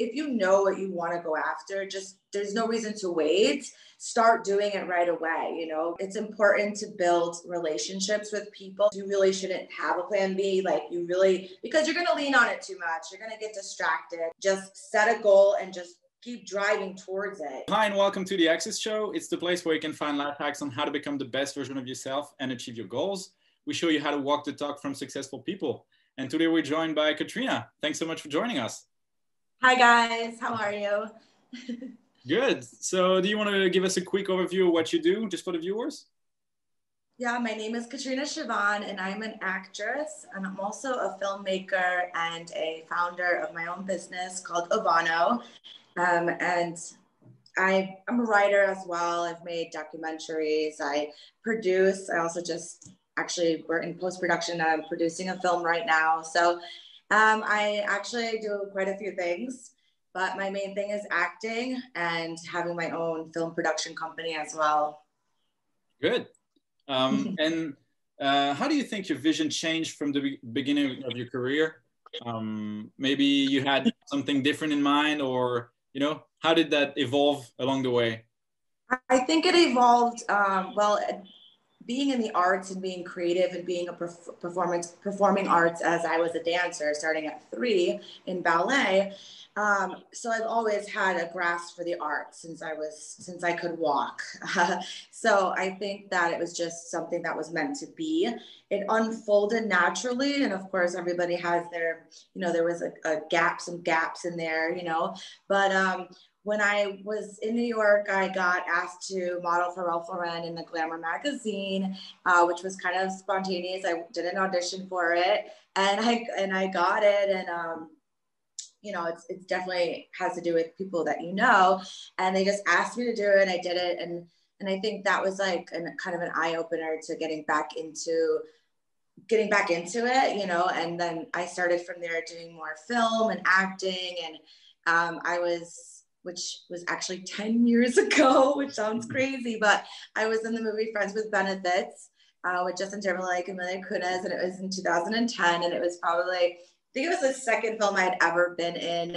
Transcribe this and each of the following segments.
if you know what you want to go after, just there's no reason to wait. Start doing it right away. You know, it's important to build relationships with people. You really shouldn't have a plan B. Like, you really, because you're going to lean on it too much, you're going to get distracted. Just set a goal and just keep driving towards it. Hi, and welcome to the HackCess Show. It's the place where you can find life hacks on how to become the best version of yourself and achieve your goals. We show you how to walk the talk from successful people. And today we're joined by Katrina. Thanks so much for joining us. Hi, guys. How are you? Good. So, do you want to give us a quick overview of what you do, just for the viewers? Yeah, my name is Katrina Chiovon, and I'm an actress, and I'm also a filmmaker and a founder of my own business called Ovano. Um, and I, I'm a writer as well. I've made documentaries. I produce. I also just actually we're in post production. I'm producing a film right now. So um, I actually do quite a few things, but my main thing is acting and having my own film production company as well. Good. Um, and uh, how do you think your vision changed from the beginning of your career? Um, maybe you had something different in mind, or you know, how did that evolve along the way? I think it evolved. Um, well, being in the arts and being creative and being a performance performing arts as I was a dancer starting at three in ballet. Um, so I've always had a grasp for the arts since I was since I could walk. so I think that it was just something that was meant to be. It unfolded naturally, and of course everybody has their you know there was a, a gap some gaps in there you know but um, when I was in New York, I got asked to model for Ralph Lauren in the Glamour magazine, uh, which was kind of spontaneous. I did an audition for it, and I and I got it, and um, you know, it's it's definitely has to do with people that you know, and they just asked me to do it, and I did it, and and I think that was like an kind of an eye opener to getting back into getting back into it, you know, and then I started from there doing more film and acting, and um, I was which was actually 10 years ago, which sounds mm-hmm. crazy, but I was in the movie Friends with Benefits uh, with Justin Timberlake and Mila Kunis, and it was in 2010, and it was probably, I think it was the second film I'd ever been in,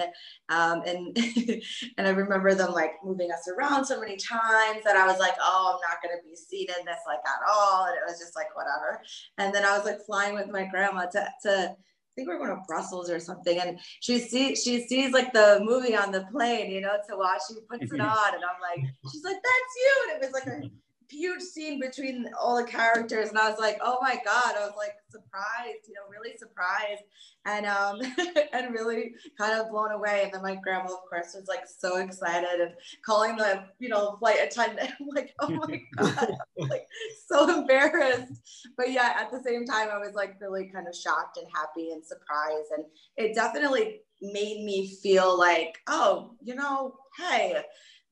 um, and and I remember them like moving us around so many times that I was like, oh, I'm not gonna be seen in this like at all, and it was just like whatever. And then I was like flying with my grandma to to think we're going to Brussels or something. And she sees she sees like the movie on the plane, you know, to watch. She puts it on, and I'm like, she's like, that's you. And it was like a huge scene between all the characters and I was like oh my god I was like surprised you know really surprised and um and really kind of blown away and then my grandma of course was like so excited and calling the you know flight attendant I'm like oh my god like so embarrassed but yeah at the same time I was like really kind of shocked and happy and surprised and it definitely made me feel like oh you know hey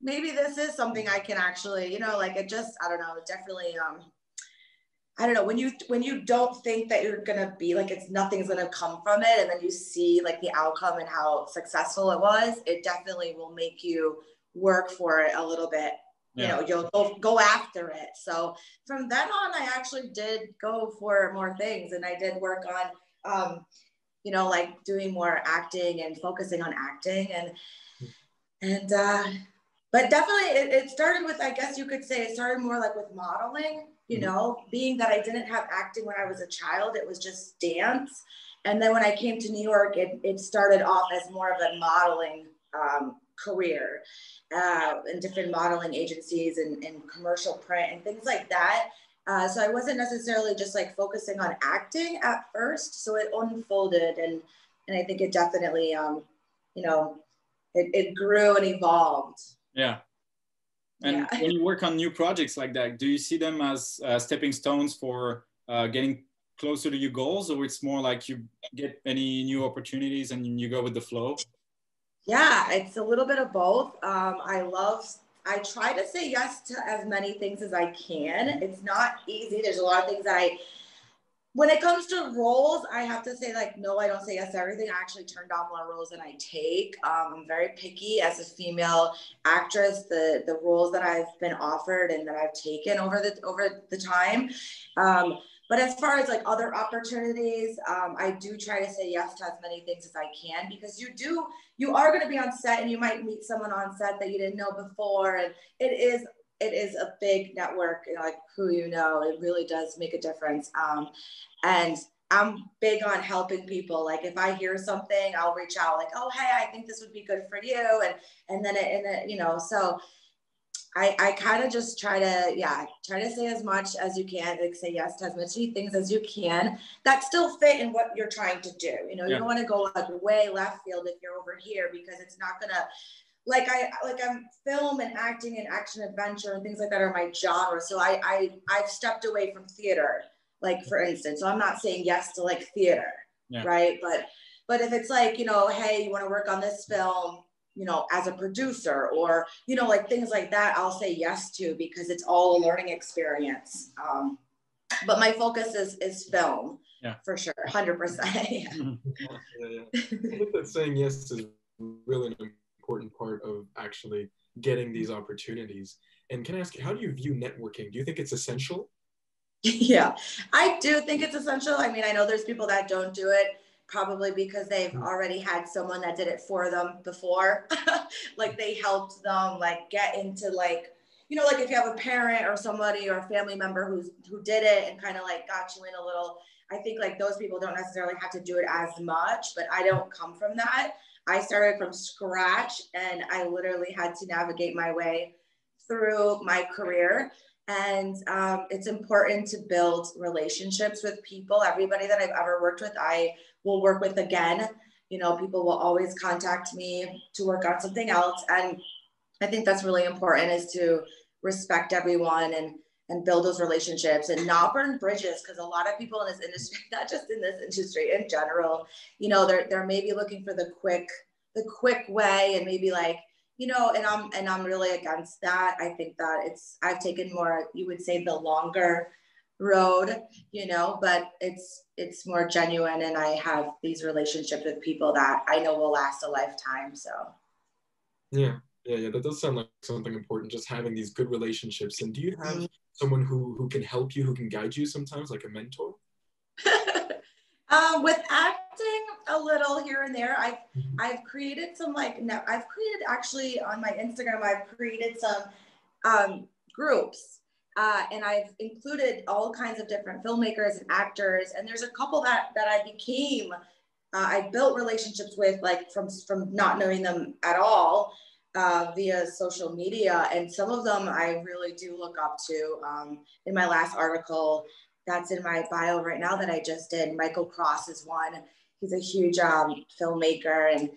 maybe this is something I can actually, you know, like it just, I don't know, definitely, um, I don't know when you when you don't think that you're gonna be like it's nothing's gonna come from it, and then you see like the outcome and how successful it was, it definitely will make you work for it a little bit. Yeah. You know, you'll go go after it. So from then on, I actually did go for more things, and I did work on, um, you know, like doing more acting and focusing on acting, and and uh, but definitely it, it, started with i guess you could say it started more like with modeling you mm-hmm. know being that i didn't have acting when i was a child it was just dance. And then when i came to new york it, it started off as more of a modeling um, career uh, in different modeling agencies and, and commercial print and things like that. Uh, so i wasn't necessarily just like focusing on acting at first. So it unfolded and and i think it definitely um, you know it, it grew and evolved yeah. And yeah. when you work on new projects like that, do you see them as uh, stepping stones for uh, getting closer to your goals, or it's more like you get any new opportunities and you go with the flow? Yeah, it's a little bit of both. Um, I love. I try to say yes to as many things as I can. It's not easy. There's a lot of things I when it comes to roles, I have to say like no, I don't say yes to everything. I actually turn down more roles than I take. Um, I'm very picky as a female actress. The the roles that I've been offered and that I've taken over the over the time. Um, but as far as like other opportunities, um, I do try to say yes to as many things as I can because you do, you are going to be on set and you might meet someone on set that you didn't know before. And it is, it is a big network, you know, like who you know, it really does make a difference. Um, and I'm big on helping people. Like if I hear something, I'll reach out like, oh, hey, I think this would be good for you. And, and then it, and it, you know, so I, I kind of just try to, yeah, try to say as much as you can, like say yes to as many things as you can that still fit in what you're trying to do. You know, yeah. you don't want to go like way left field if you're over here because it's not gonna, like I like I'm film and acting and action adventure and things like that are my genre. So I I I've stepped away from theater, like for instance. So I'm not saying yes to like theater, yeah. right? But but if it's like you know, hey, you want to work on this film you know, as a producer or, you know, like things like that, I'll say yes to because it's all a learning experience. Um, but my focus is is film yeah. for sure, 100%. yeah. yeah, yeah. I think that saying yes is really an important part of actually getting these opportunities. And can I ask you, how do you view networking? Do you think it's essential? Yeah, I do think it's essential. I mean, I know there's people that don't do it probably because they've mm. already had someone that did it for them before. like they helped them like get into like, you know, like if you have a parent or somebody or a family member who's who did it and kind of like got you in a little, I think like those people don't necessarily have to do it as much, but I don't come from that. I started from scratch and I literally had to navigate my way through my career. And um, it's important to build relationships with people. Everybody that I've ever worked with, I will work with again. You know, people will always contact me to work on something else. And I think that's really important is to respect everyone and and build those relationships and not burn bridges because a lot of people in this industry, not just in this industry in general, you know, they're they're maybe looking for the quick, the quick way and maybe like, you know, and I'm and I'm really against that. I think that it's I've taken more, you would say the longer road you know but it's it's more genuine and i have these relationships with people that i know will last a lifetime so yeah yeah yeah that does sound like something important just having these good relationships and do you have mm-hmm. Someone who who can help you who can guide you sometimes like a mentor um, with acting a little here and there i've mm-hmm. i've created some like no, i've created actually on my instagram i've created some um, groups uh, and I've included all kinds of different filmmakers and actors. And there's a couple that that I became, uh, I built relationships with, like from from not knowing them at all uh, via social media. And some of them I really do look up to. Um, in my last article, that's in my bio right now that I just did. Michael Cross is one. He's a huge um, filmmaker and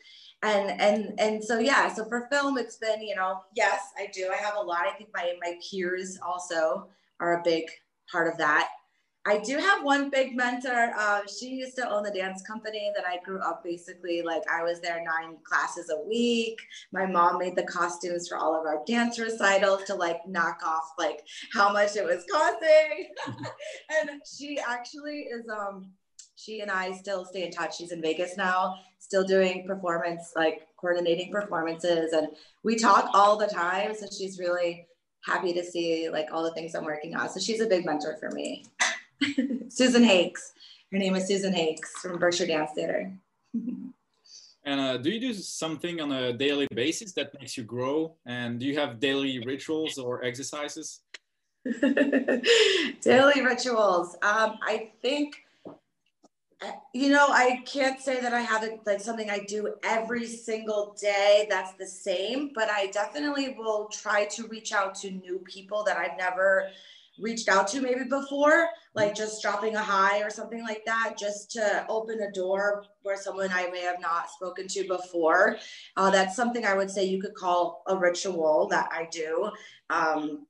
and and and so yeah so for film it's been you know yes i do i have a lot i think my my peers also are a big part of that i do have one big mentor uh, she used to own the dance company that i grew up basically like i was there nine classes a week my mom made the costumes for all of our dance recitals to like knock off like how much it was costing and she actually is um she and I still stay in touch. She's in Vegas now, still doing performance, like coordinating performances. And we talk all the time. So she's really happy to see like all the things I'm working on. So she's a big mentor for me. Susan Hakes. Her name is Susan Hakes from Berkshire Dance Theater. and uh, do you do something on a daily basis that makes you grow? And do you have daily rituals or exercises? daily rituals. Um, I think you know, I can't say that I have it like something I do every single day that's the same, but I definitely will try to reach out to new people that I've never reached out to maybe before, like just dropping a hi or something like that, just to open a door where someone I may have not spoken to before. Uh, that's something I would say you could call a ritual that I do. Um,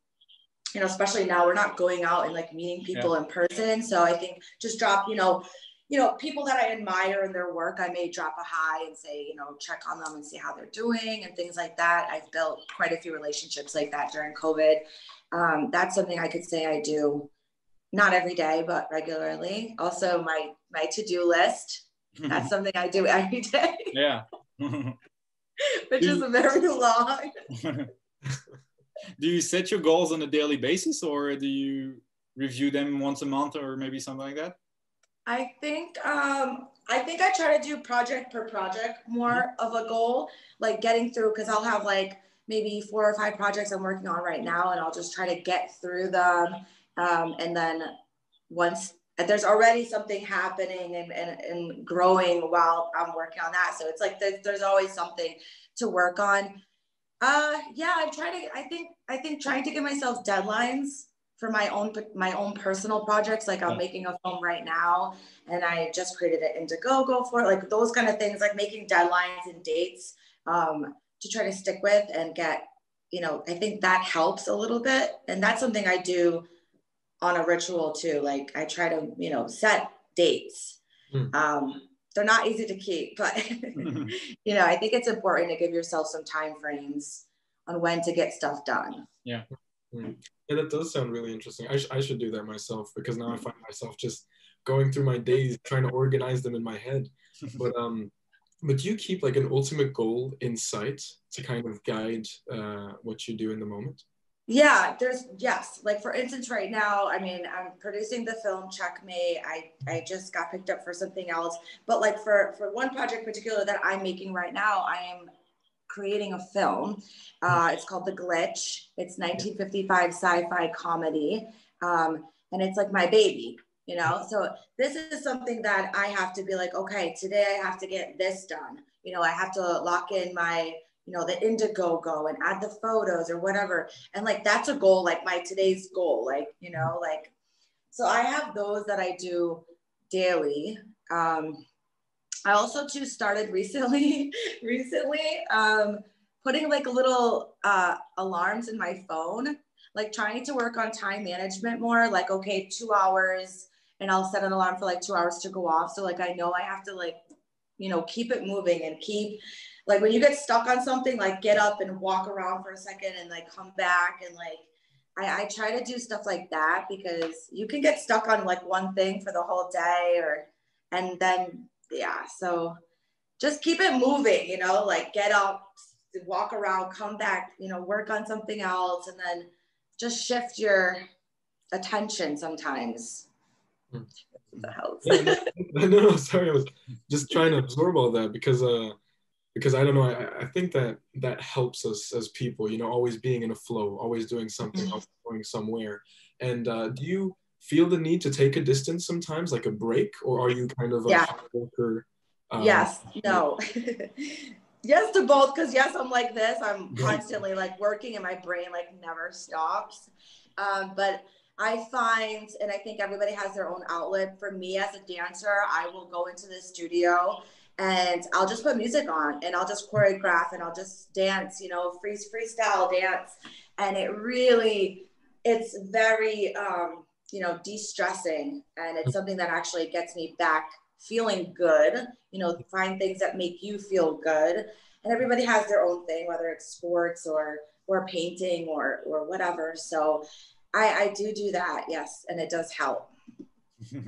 you know, especially now we're not going out and like meeting people yeah. in person. So I think just drop, you know, you know, people that I admire in their work, I may drop a hi and say, you know, check on them and see how they're doing and things like that. I've built quite a few relationships like that during COVID. Um, that's something I could say I do not every day, but regularly. Also, my my to do list. That's something I do every day. Yeah. Which is very long. do you set your goals on a daily basis, or do you review them once a month or maybe something like that? I think um, I think I try to do project per project more of a goal, like getting through because I'll have like maybe four or five projects I'm working on right now, and I'll just try to get through them. Um, and then once there's already something happening and, and, and growing while I'm working on that. So it's like there's, there's always something to work on. Uh, yeah, I'm trying to, I think, I think trying to give myself deadlines for my own, my own personal projects. Like I'm making a film right now and I just created it an Indiegogo for it. Like those kind of things, like making deadlines and dates um, to try to stick with and get, you know, I think that helps a little bit. And that's something I do on a ritual too. Like I try to, you know, set dates. Mm. Um, they're not easy to keep, but you know, I think it's important to give yourself some time frames on when to get stuff done. Yeah. Mm. Yeah, that does sound really interesting. I, sh- I should do that myself because now I find myself just going through my days trying to organize them in my head. But um, but do you keep like an ultimate goal in sight to kind of guide uh, what you do in the moment? Yeah, there's yes. Like for instance, right now, I mean, I'm producing the film Checkmate. I I just got picked up for something else, but like for for one project particular that I'm making right now, I am creating a film. Uh, it's called The Glitch. It's 1955 sci-fi comedy, um, and it's like my baby. You know, so this is something that I have to be like, okay, today I have to get this done. You know, I have to lock in my you know, the Indiegogo and add the photos or whatever. And like, that's a goal, like my today's goal, like, you know, like, so I have those that I do daily. Um, I also too started recently, recently, um, putting like little uh, alarms in my phone, like trying to work on time management more, like, okay, two hours and I'll set an alarm for like two hours to go off. So like, I know I have to like, you know, keep it moving and keep like when you get stuck on something, like get up and walk around for a second and like come back and like I, I try to do stuff like that because you can get stuck on like one thing for the whole day or and then yeah so just keep it moving you know like get up walk around come back you know work on something else and then just shift your attention sometimes mm. that helps yeah, no, no, sorry i was just trying to absorb all that because uh because I don't know, I, I think that that helps us as people, you know, always being in a flow, always doing something, mm-hmm. going somewhere. And uh, do you feel the need to take a distance sometimes, like a break, or are you kind of a yeah. worker? Um, yes, no. yes to both, because yes, I'm like this. I'm constantly like working and my brain like never stops. Um, but I find, and I think everybody has their own outlet. For me as a dancer, I will go into the studio and I'll just put music on and I'll just choreograph and I'll just dance, you know, freeze freestyle dance. And it really, it's very, um, you know, de-stressing and it's something that actually gets me back feeling good, you know, find things that make you feel good. And everybody has their own thing, whether it's sports or, or painting or, or whatever. So I, I do do that. Yes. And it does help.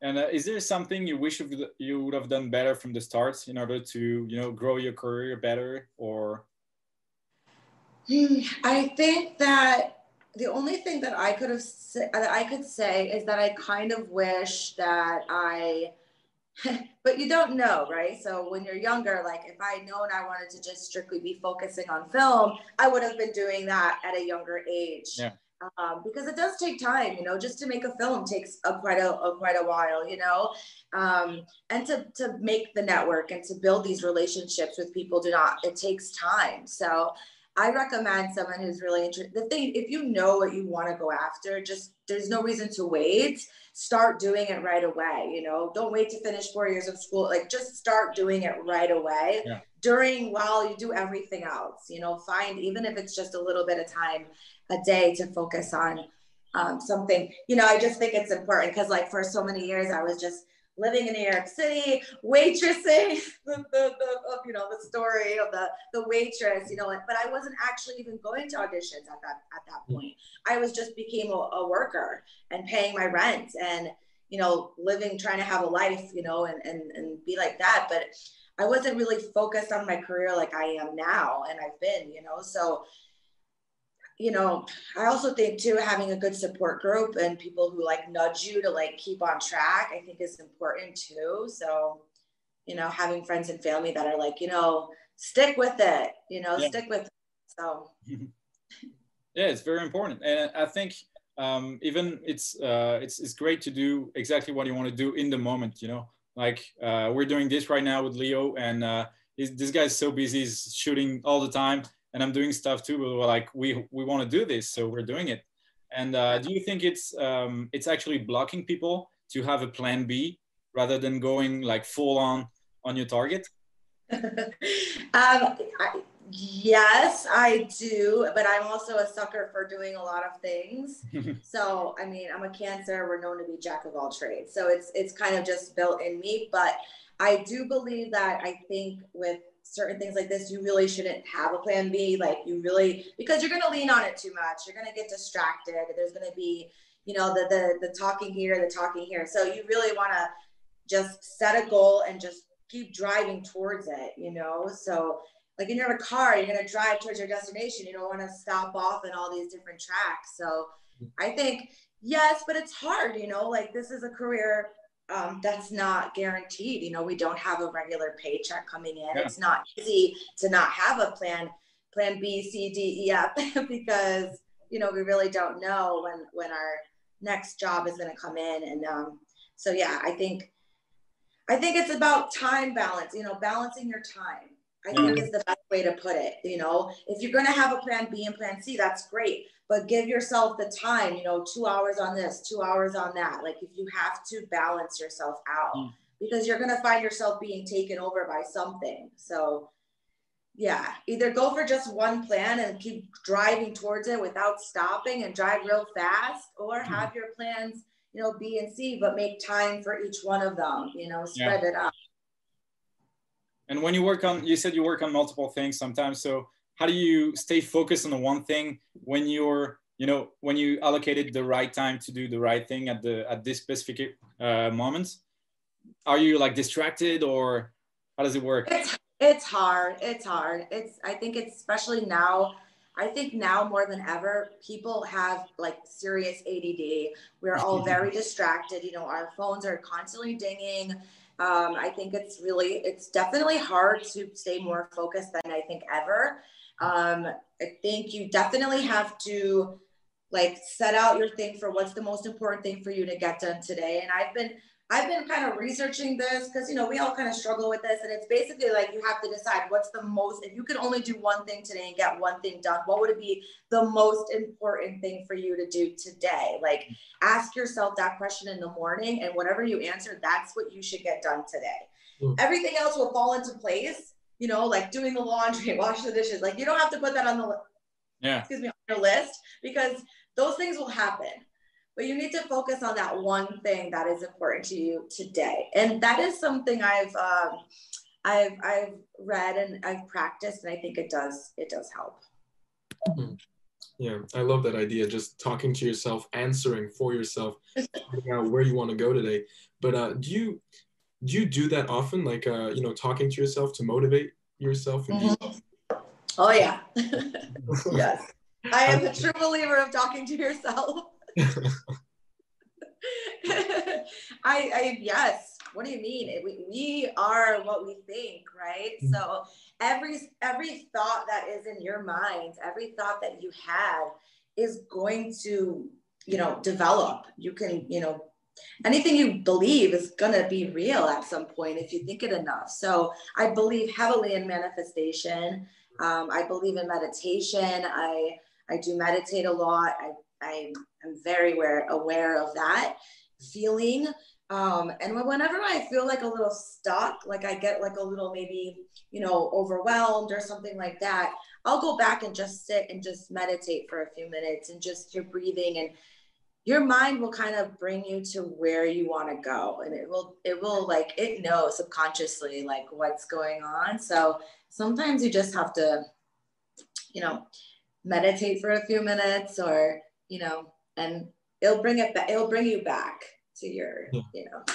And uh, is there something you wish you would have done better from the start in order to, you know, grow your career better or? I think that the only thing that I could have that I could say is that I kind of wish that I, but you don't know, right? So when you're younger, like if I known I wanted to just strictly be focusing on film, I would have been doing that at a younger age. Yeah um, because it does take time you know just to make a film takes a quite a, a quite a while you know um, and to to make the network and to build these relationships with people do not it takes time so i recommend someone who's really interested the thing if you know what you want to go after just there's no reason to wait start doing it right away you know don't wait to finish four years of school like just start doing it right away yeah. during while you do everything else you know find even if it's just a little bit of time a day to focus on um, something. You know, I just think it's important because, like, for so many years, I was just living in New York City, waitressing, the, the, the, you know, the story of the, the waitress, you know, but I wasn't actually even going to auditions at that, at that hmm. point. I was just became a, a worker and paying my rent and, you know, living, trying to have a life, you know, and, and, and be like that. But I wasn't really focused on my career like I am now. And I've been, you know, so you know, I also think too having a good support group and people who like nudge you to like keep on track, I think is important too. So, you know, having friends and family that are like, you know, stick with it, you know, yeah. stick with it. So yeah, it's very important. And I think um, even it's uh, it's it's great to do exactly what you want to do in the moment, you know. Like uh, we're doing this right now with Leo and uh, this guy's so busy, he's shooting all the time and I'm doing stuff too. But we're like, we we want to do this, so we're doing it. And uh, do you think it's um, it's actually blocking people to have a plan B rather than going like full on on your target? um, I, yes, I do, but I'm also a sucker for doing a lot of things. so I mean, I'm a Cancer. We're known to be jack of all trades, so it's it's kind of just built in me. But I do believe that I think with certain things like this, you really shouldn't have a plan B. Like you really, because you're going to lean on it too much. You're going to get distracted. There's going to be, you know, the, the, the talking here, the talking here. So you really want to just set a goal and just keep driving towards it, you know? So like in your car, you're going to drive towards your destination. You don't want to stop off in all these different tracks. So mm. I think, yes, but it's hard, you know, like this is a career um, that's not guaranteed. You know, we don't have a regular paycheck coming in. Yeah. It's not easy to not have a plan, plan B, C, D, E, F, because you know we really don't know when when our next job is going to come in. And um, so, yeah, I think I think it's about time balance. You know, balancing your time. I think is the best way to put it. You know, if you're going to have a plan B and plan C, that's great but give yourself the time, you know, two hours on this, two hours on that. Like if you have to balance yourself out mm. because you're going to find yourself being taken over by something. So, yeah, either go for just one plan and keep driving towards it without stopping and drive real fast, or mm. have your plans, you know, B and C, but make time for each one of them, you know, spread yeah. it out. And when you work on, you said you work on multiple things sometimes. So, how do you stay focused on the one thing when you're you know when you allocated the right time to do the right thing at the at this specific uh, moment are you like distracted or how does it work? It's, it's hard. It's hard. It's i think it's especially now i think now more than ever people have like serious add we're all very distracted. You know our phones are constantly dinging um, i think it's really it's definitely hard to stay more focused than i think ever um, I think you definitely have to like set out your thing for what's the most important thing for you to get done today. And I've been I've been kind of researching this because you know we all kind of struggle with this, and it's basically like you have to decide what's the most. If you could only do one thing today and get one thing done, what would it be the most important thing for you to do today? Like ask yourself that question in the morning, and whatever you answer, that's what you should get done today. Mm. Everything else will fall into place you know, like doing the laundry, washing the dishes. Like you don't have to put that on the yeah. excuse me on your list because those things will happen. But you need to focus on that one thing that is important to you today. And that is something I've um, I've I've read and I've practiced and I think it does it does help. Mm-hmm. Yeah, I love that idea. Just talking to yourself, answering for yourself, out where you want to go today. But uh, do you do you do that often like uh you know talking to yourself to motivate yourself mm-hmm. oh yeah yes i am a true believer of talking to yourself I, I yes what do you mean we, we are what we think right mm-hmm. so every every thought that is in your mind every thought that you have is going to you know develop you can you know anything you believe is going to be real at some point if you think it enough. So I believe heavily in manifestation. Um, I believe in meditation. I I do meditate a lot. I I am very aware aware of that feeling. Um, and whenever I feel like a little stuck, like I get like a little maybe you know overwhelmed or something like that, I'll go back and just sit and just meditate for a few minutes and just your breathing and your mind will kind of bring you to where you want to go and it will it will like it knows subconsciously like what's going on so sometimes you just have to you know meditate for a few minutes or you know and it'll bring it back it'll bring you back to your yeah. you know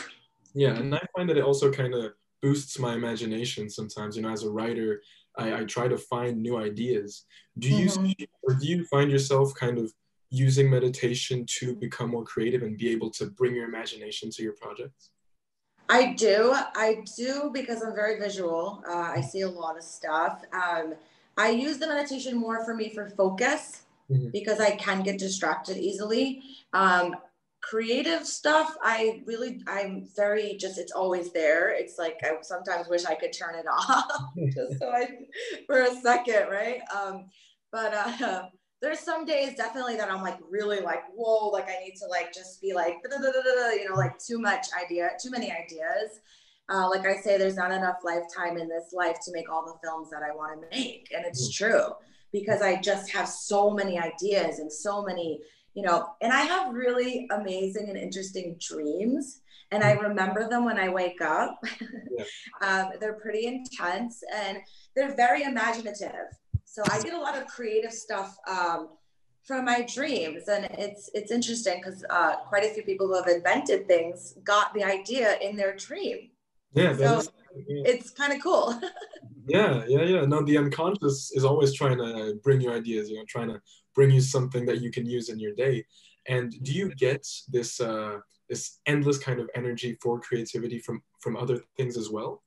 yeah and i find that it also kind of boosts my imagination sometimes you know as a writer I, I try to find new ideas. Do you mm-hmm. or do you find yourself kind of using meditation to become more creative and be able to bring your imagination to your projects? I do. I do because I'm very visual. Uh, I see a lot of stuff. Um, I use the meditation more for me for focus mm-hmm. because I can get distracted easily. Um, creative stuff, I really, I'm very just, it's always there. It's like I sometimes wish I could turn it off just so I, for a second, right? Um, but uh, there's some days definitely that I'm like really like whoa like I need to like just be like you know like too much idea too many ideas uh, like I say there's not enough lifetime in this life to make all the films that I want to make and it's mm-hmm. true because I just have so many ideas and so many you know and I have really amazing and interesting dreams and I mm-hmm. remember them when I wake up yeah. um, they're pretty intense and they're very imaginative so I get a lot of creative stuff um, from my dreams, and it's it's interesting because uh, quite a few people who have invented things got the idea in their dream. Yeah, so is, yeah. it's kind of cool. yeah, yeah, yeah. No, the unconscious is always trying to bring you ideas. You know, trying to bring you something that you can use in your day. And do you get this uh, this endless kind of energy for creativity from from other things as well?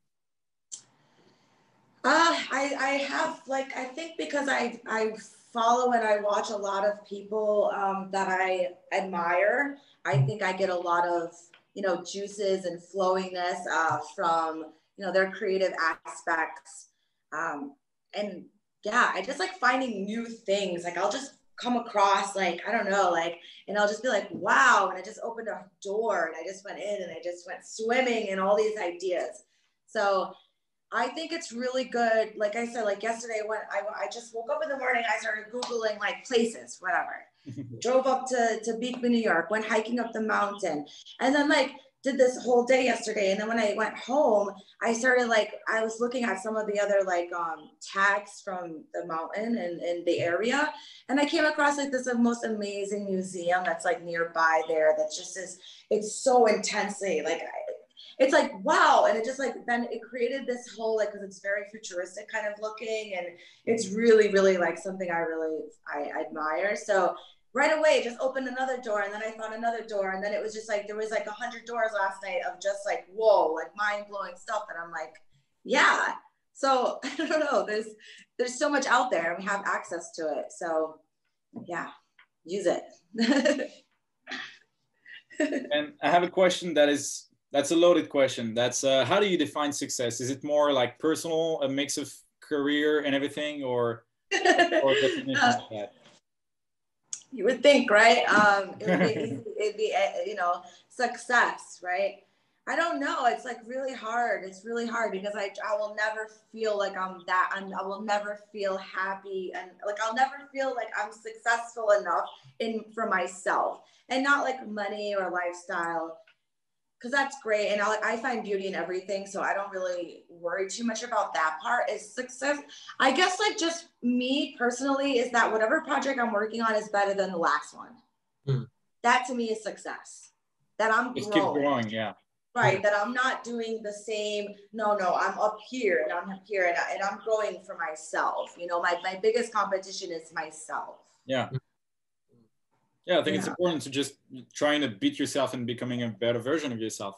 Uh, I, I have like I think because I I follow and I watch a lot of people um, that I admire. I think I get a lot of you know juices and flowingness uh, from you know their creative aspects, um, and yeah, I just like finding new things. Like I'll just come across like I don't know like and I'll just be like wow and I just opened a door and I just went in and I just went swimming and all these ideas. So I think it's really good. Like I said, like yesterday when I, I just woke up in the morning, I started Googling like places, whatever. Drove up to, to Beekman, New York, went hiking up the mountain. And then like did this whole day yesterday. And then when I went home, I started like, I was looking at some of the other like um, tags from the mountain and in the area. And I came across like this most amazing museum that's like nearby there that just is, it's so intensely like it's like wow and it just like then it created this whole like because it's very futuristic kind of looking and it's really really like something i really i admire so right away just opened another door and then i found another door and then it was just like there was like a hundred doors last night of just like whoa like mind-blowing stuff and i'm like yeah so i don't know there's there's so much out there and we have access to it so yeah use it and i have a question that is that's a loaded question. That's uh, how do you define success? Is it more like personal, a mix of career and everything, or, or uh, You would think, right? Um, it would be, it'd be, uh, you know, success, right? I don't know. It's like really hard. It's really hard because I, I will never feel like I'm that. I'm, I will never feel happy and like I'll never feel like I'm successful enough in for myself and not like money or lifestyle because that's great and I, I find beauty in everything so i don't really worry too much about that part is success. I guess like just me personally is that whatever project i'm working on is better than the last one. Mm. that to me is success. That i'm just growing. keep growing. yeah. Right that i'm not doing the same no no i'm up here and i'm up here and, I, and i'm growing for myself you know my, my biggest competition is myself. Yeah yeah i think yeah. it's important to just trying to beat yourself and becoming a better version of yourself.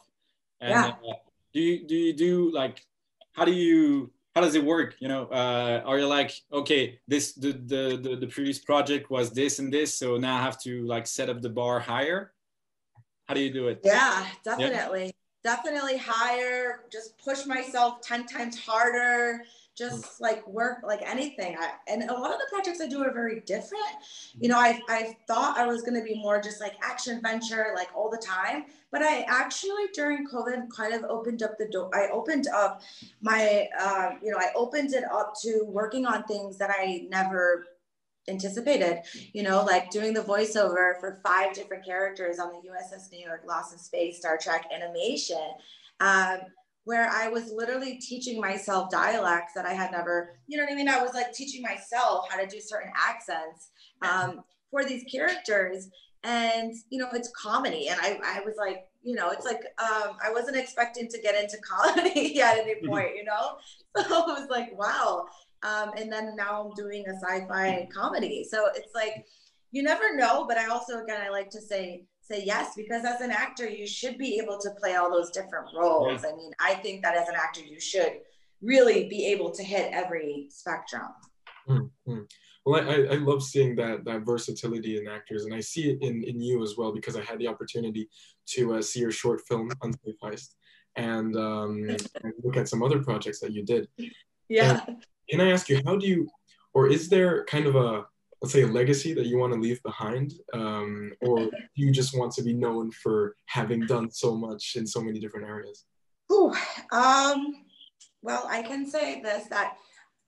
And yeah. uh, do you do you do like how do you how does it work? You know uh, are you like okay this the, the the the previous project was this and this so now i have to like set up the bar higher? How do you do it? Yeah definitely yeah. definitely. Higher. Just push myself 10 times harder just like work like anything. I, and a lot of the projects I do are very different. You know, I, I thought I was going to be more just like action adventure, like all the time. But I actually during COVID kind of opened up the door. I opened up my, uh, you know, I opened it up to working on things that I never anticipated you know like doing the voiceover for five different characters on the uss new york lost in space star trek animation um, where I was literally teaching myself dialects that I had never, you know what I mean? I was like teaching myself how to do certain accents um, for these characters. And, you know, it's comedy. And I, I was like, you know, it's like um, I wasn't expecting to get into comedy at any point, you know? So I was like, wow. Um, and then now I'm doing a sci-fi comedy. So it's like you never know, but I also again I like to say say yes because as an actor you should be able to play all those different roles. Yeah. I mean, I think that as an actor you should really be able to hit every spectrum. Mm-hmm. Well, I, I love seeing that that versatility in actors, and I see it in, in you as well because I had the opportunity to uh, see your short film Unsafe Heist and, um, and look at some other projects that you did. Yeah. And can I ask you, how do you, or is there kind of a let's say a legacy that you want to leave behind um, or you just want to be known for having done so much in so many different areas Ooh, um, well i can say this that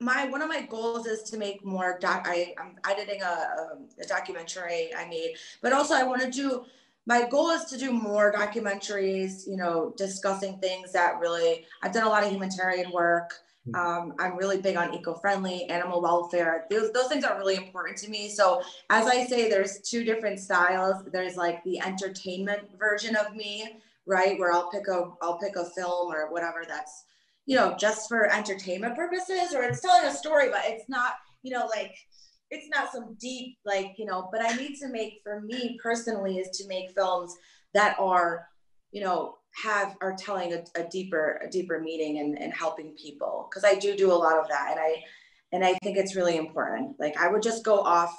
my one of my goals is to make more doc I, i'm editing a, a, a documentary i made but also i want to do my goal is to do more documentaries you know discussing things that really i've done a lot of humanitarian work. Um, I'm really big on eco-friendly, animal welfare. Those, those things are really important to me. So as I say, there's two different styles. There's like the entertainment version of me, right? Where I'll pick a, I'll pick a film or whatever that's, you know, just for entertainment purposes, or it's telling a story, but it's not, you know, like, it's not some deep, like, you know, but I need to make, for me personally, is to make films that are, you know, have are telling a, a deeper a deeper meaning and, and helping people because i do do a lot of that and i and i think it's really important. Like i would just go off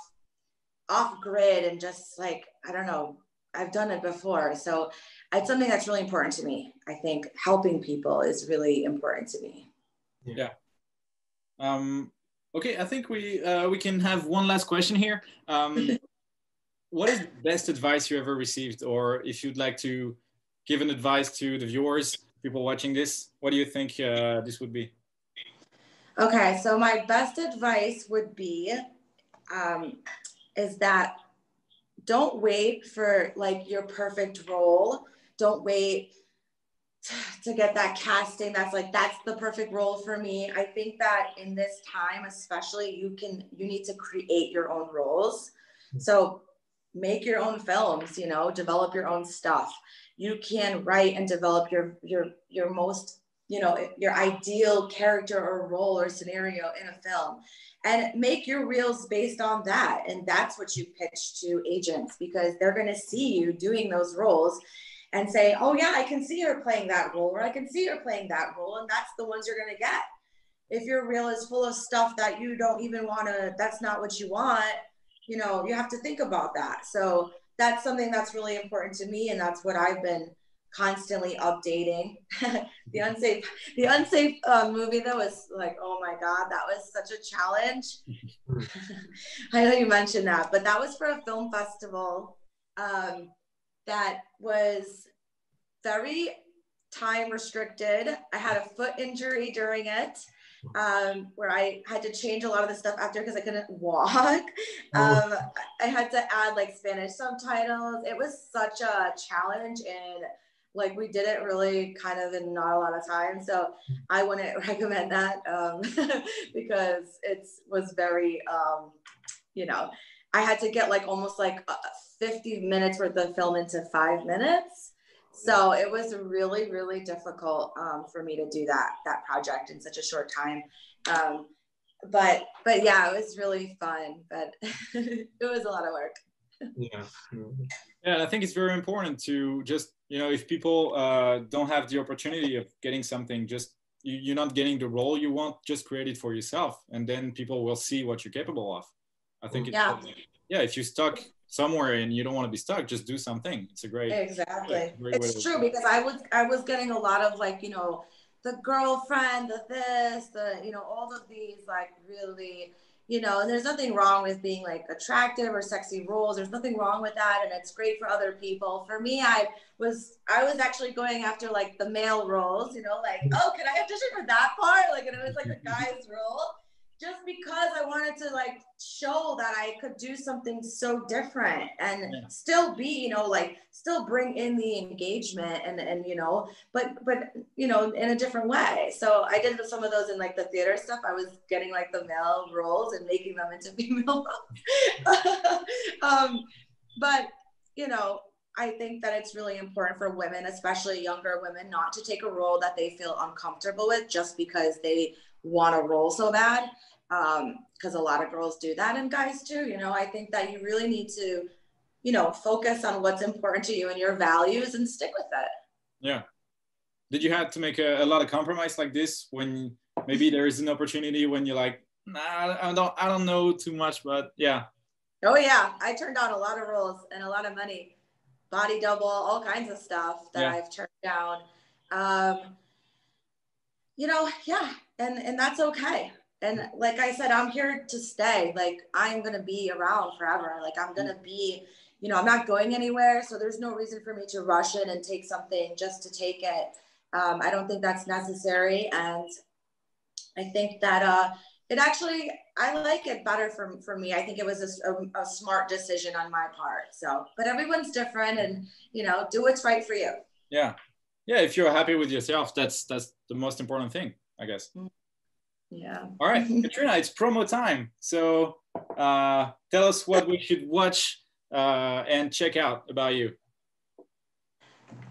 off grid and just like i don't know i've done it before so it's something that's really important to me. I think helping people is really important to me. Yeah. Um okay i think we uh, we can have one last question here. Um what is the best advice you ever received or if you'd like to give an advice to the viewers, people watching this? What do you think uh, this would be? Okay, so my best advice would be um, is that don't wait for like your perfect role. Don't wait to get that casting that's like that's the perfect role for me i think that in this time especially you can you need to create your own roles so make your own films you know develop your own stuff you can write and develop your your your most you know your ideal character or role or scenario in a film. And make your reels based on that. And that's what you pitch to agents because they're going to see you doing those roles and say oh yeah i can see her playing that role or i can see her playing that role. And that's the ones you're going to get. If your reel is full of stuff that you don't even want to that's not what you want you know you have to think about that. So that's something that's really important to me and that's what i've been constantly updating. The unsafe the unsafe uh, movie though was like oh my god that was such a challenge. I know you mentioned that but that was for a film festival um, that was very time restricted. I had a foot injury during it um, where I had to change a lot of the stuff after because I couldn't walk. Oh. Um, I had to add like Spanish subtitles. It was such a challenge and like we did it really kind of in not a lot of time. So I wouldn't recommend that um, because it was very, um, you know, I had to get like almost like 50 minutes worth of film into five minutes. So it was really, really difficult um, for me to do that that project in such a short time. Um, but but yeah, it was really fun. But it was a lot of work. Yeah. Yeah, I think it's very important to just you know if people uh, don't have the opportunity of getting something, just you, you're not getting the role you want, just create it for yourself, and then people will see what you're capable of. I think it's yeah. yeah if you're stuck somewhere and you don't want to be stuck just do something. It's a great exactly. great it's true because i was i was getting a lot of like you know the girlfriend the this the you know all of these like really you know and there's nothing wrong with being like attractive or sexy roles there's nothing wrong with that and it's great for other people. For me i was i was actually going after like the male roles you know like mm-hmm. oh can i audition for that part? Like and it was like a guy's role just because I wanted to like show that I could do something so different and yeah. still be, you know, like still bring in the engagement and and you know, but but you know, in a different way. So I did some of those in like the theater stuff. I was getting like the male roles and making them into female roles. um, but you know, I think that it's really important for women, especially younger women, not to take a role that they feel uncomfortable with just because they want a role so bad because um, a lot of girls do that and guys too. You know, I think that you really need to, you know, focus on what's important to you and your values and stick with it. Yeah. Did you have to make a, a lot of compromise like this when maybe there is an opportunity when you're like, nah, I don't, I don't know too much, but yeah. Oh yeah, I turned down a lot of roles and a lot of money, body double, all kinds of stuff that yeah. I've turned down. Um, you know, yeah, and and that's okay. And like I said, I'm here to stay. Like I'm gonna be around forever. Like I'm gonna be, you know, I'm not going anywhere. So there's no reason for me to rush in and take something just to take it. Um, I don't think that's necessary. And I think that uh, it actually, I like it better for, for me. I think it was a, a, a smart decision on my part. So, but everyone's different and, you know, do what's right for you. Yeah. Yeah. If you're happy with yourself, that's, that's the most important thing, I guess. Mm-hmm. Yeah. All right, Katrina, it's promo time. So uh, tell us what we should watch uh, and check out about you.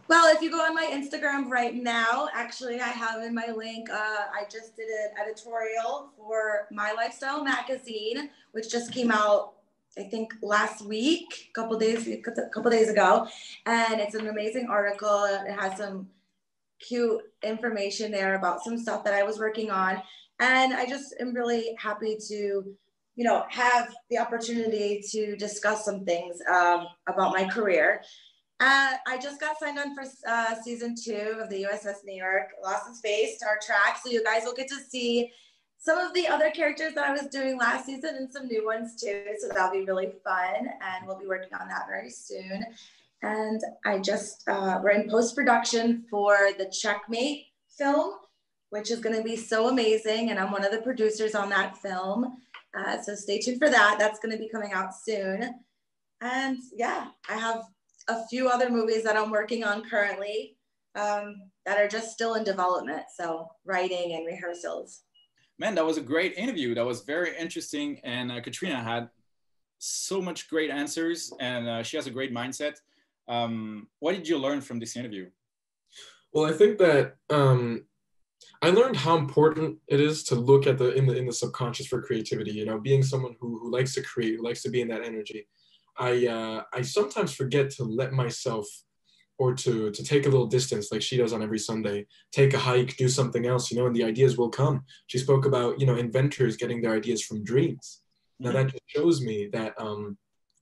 Well, if you go on my Instagram right now, actually, I have in my link, uh, I just did an editorial for My Lifestyle magazine, which just came out, I think, last week, a couple days, a couple days ago. And it's an amazing article. It has some cute information there about some stuff that I was working on. And I just am really happy to, you know, have the opportunity to discuss some things um, about my career. Uh, I just got signed on for uh, season two of the USS New York Lost in Space Star Trek. So you guys will get to see some of the other characters that I was doing last season and some new ones too. So that'll be really fun. And we'll be working on that very soon. And I just, uh, we're in post production for the Checkmate film which is going to be so amazing. And I'm one of the producers on that film. Uh, so stay tuned for that. That's going to be coming out soon. And yeah, I have a few other movies that I'm working on currently um, that are just still in development. So writing and rehearsals. Man, that was a great interview. That was very interesting. And uh, Katrina had so much great answers and uh, she has a great mindset. Um, what did you learn from this interview? Well, I think that um, I learned how important it is to look at the in the in the subconscious for creativity. You know, being someone who who likes to create, who likes to be in that energy. I uh, I sometimes forget to let myself or to to take a little distance like she does on every Sunday. Take a hike, do something else, you know, and the ideas will come. She spoke about you know inventors getting their ideas from dreams. Now mm-hmm. that just shows me that um,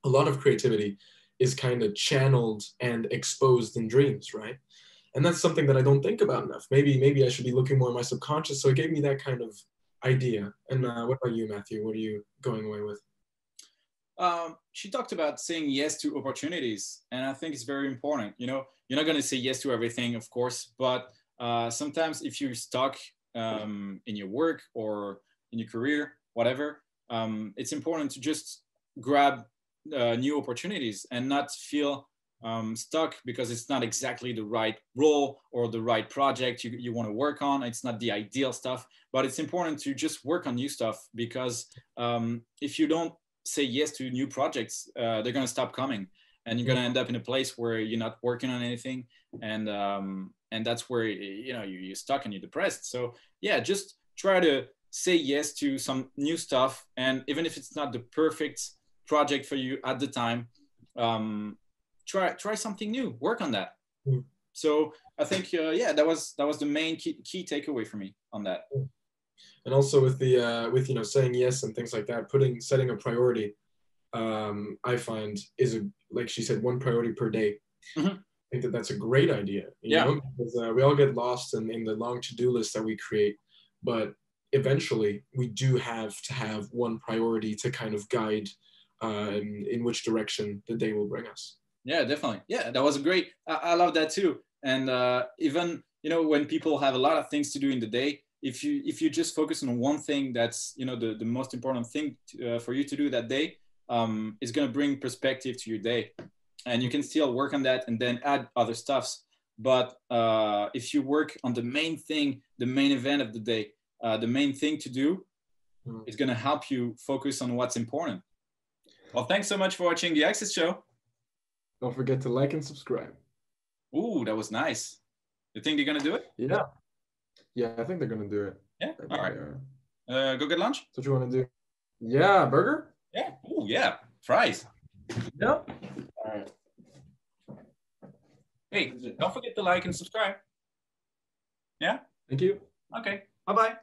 a lot of creativity is kind of channeled and exposed in dreams, right? And that's something that I don't think about enough. Maybe maybe I should be looking more in my subconscious. So it gave me that kind of idea. And uh, what about you, Matthew? What are you going away with? Um, she talked about saying yes to opportunities, and I think it's very important. You know, you're not going to say yes to everything, of course, but uh, sometimes if you're stuck um, in your work or in your career, whatever, um, it's important to just grab uh, new opportunities and not feel um, stuck because it's not exactly the right role or the right project you, you want to work on. It's not the ideal stuff, but it's important to just work on new stuff because um, if you don't say yes to new projects, uh, they're going to stop coming and you're going to end up in a place where you're not working on anything. And, um, and that's where, you know, you're stuck and you're depressed. So yeah, just try to say yes to some new stuff. And even if it's not the perfect project for you at the time, um, try try something new work on that mm. so i think uh, yeah that was that was the main key, key takeaway for me on that and also with the uh, with you know saying yes and things like that putting setting a priority um, i find is a like she said one priority per day mm-hmm. i think that that's a great idea yeah know? because uh, we all get lost in, in the long to-do list that we create but eventually we do have to have one priority to kind of guide uh, in, in which direction the day will bring us yeah definitely. Yeah that was great. I, I love that too. And uh, even you know when people have a lot of things to do in the day if you if you just focus on one thing that's you know the, the most important thing to, uh, for you to do that day um, going to bring perspective to your day. And you can still work on that and then add other stuffs. But uh, if you work on the main thing the main event of the day uh, the main thing to do mm. is going to help you focus on what's important. Well thanks so much for watching the HackCess Show don't forget to like and subscribe. Ooh, that was nice. You think they're gonna do it? Yeah. Yeah, I think they're gonna do it. Yeah. All right. uh, go get lunch? That's what you want to do? Yeah, burger. Yeah. Oh yeah, fries. Yeah. All right. Hey, don't forget to like and subscribe. Yeah. Thank you. Okay. Bye bye.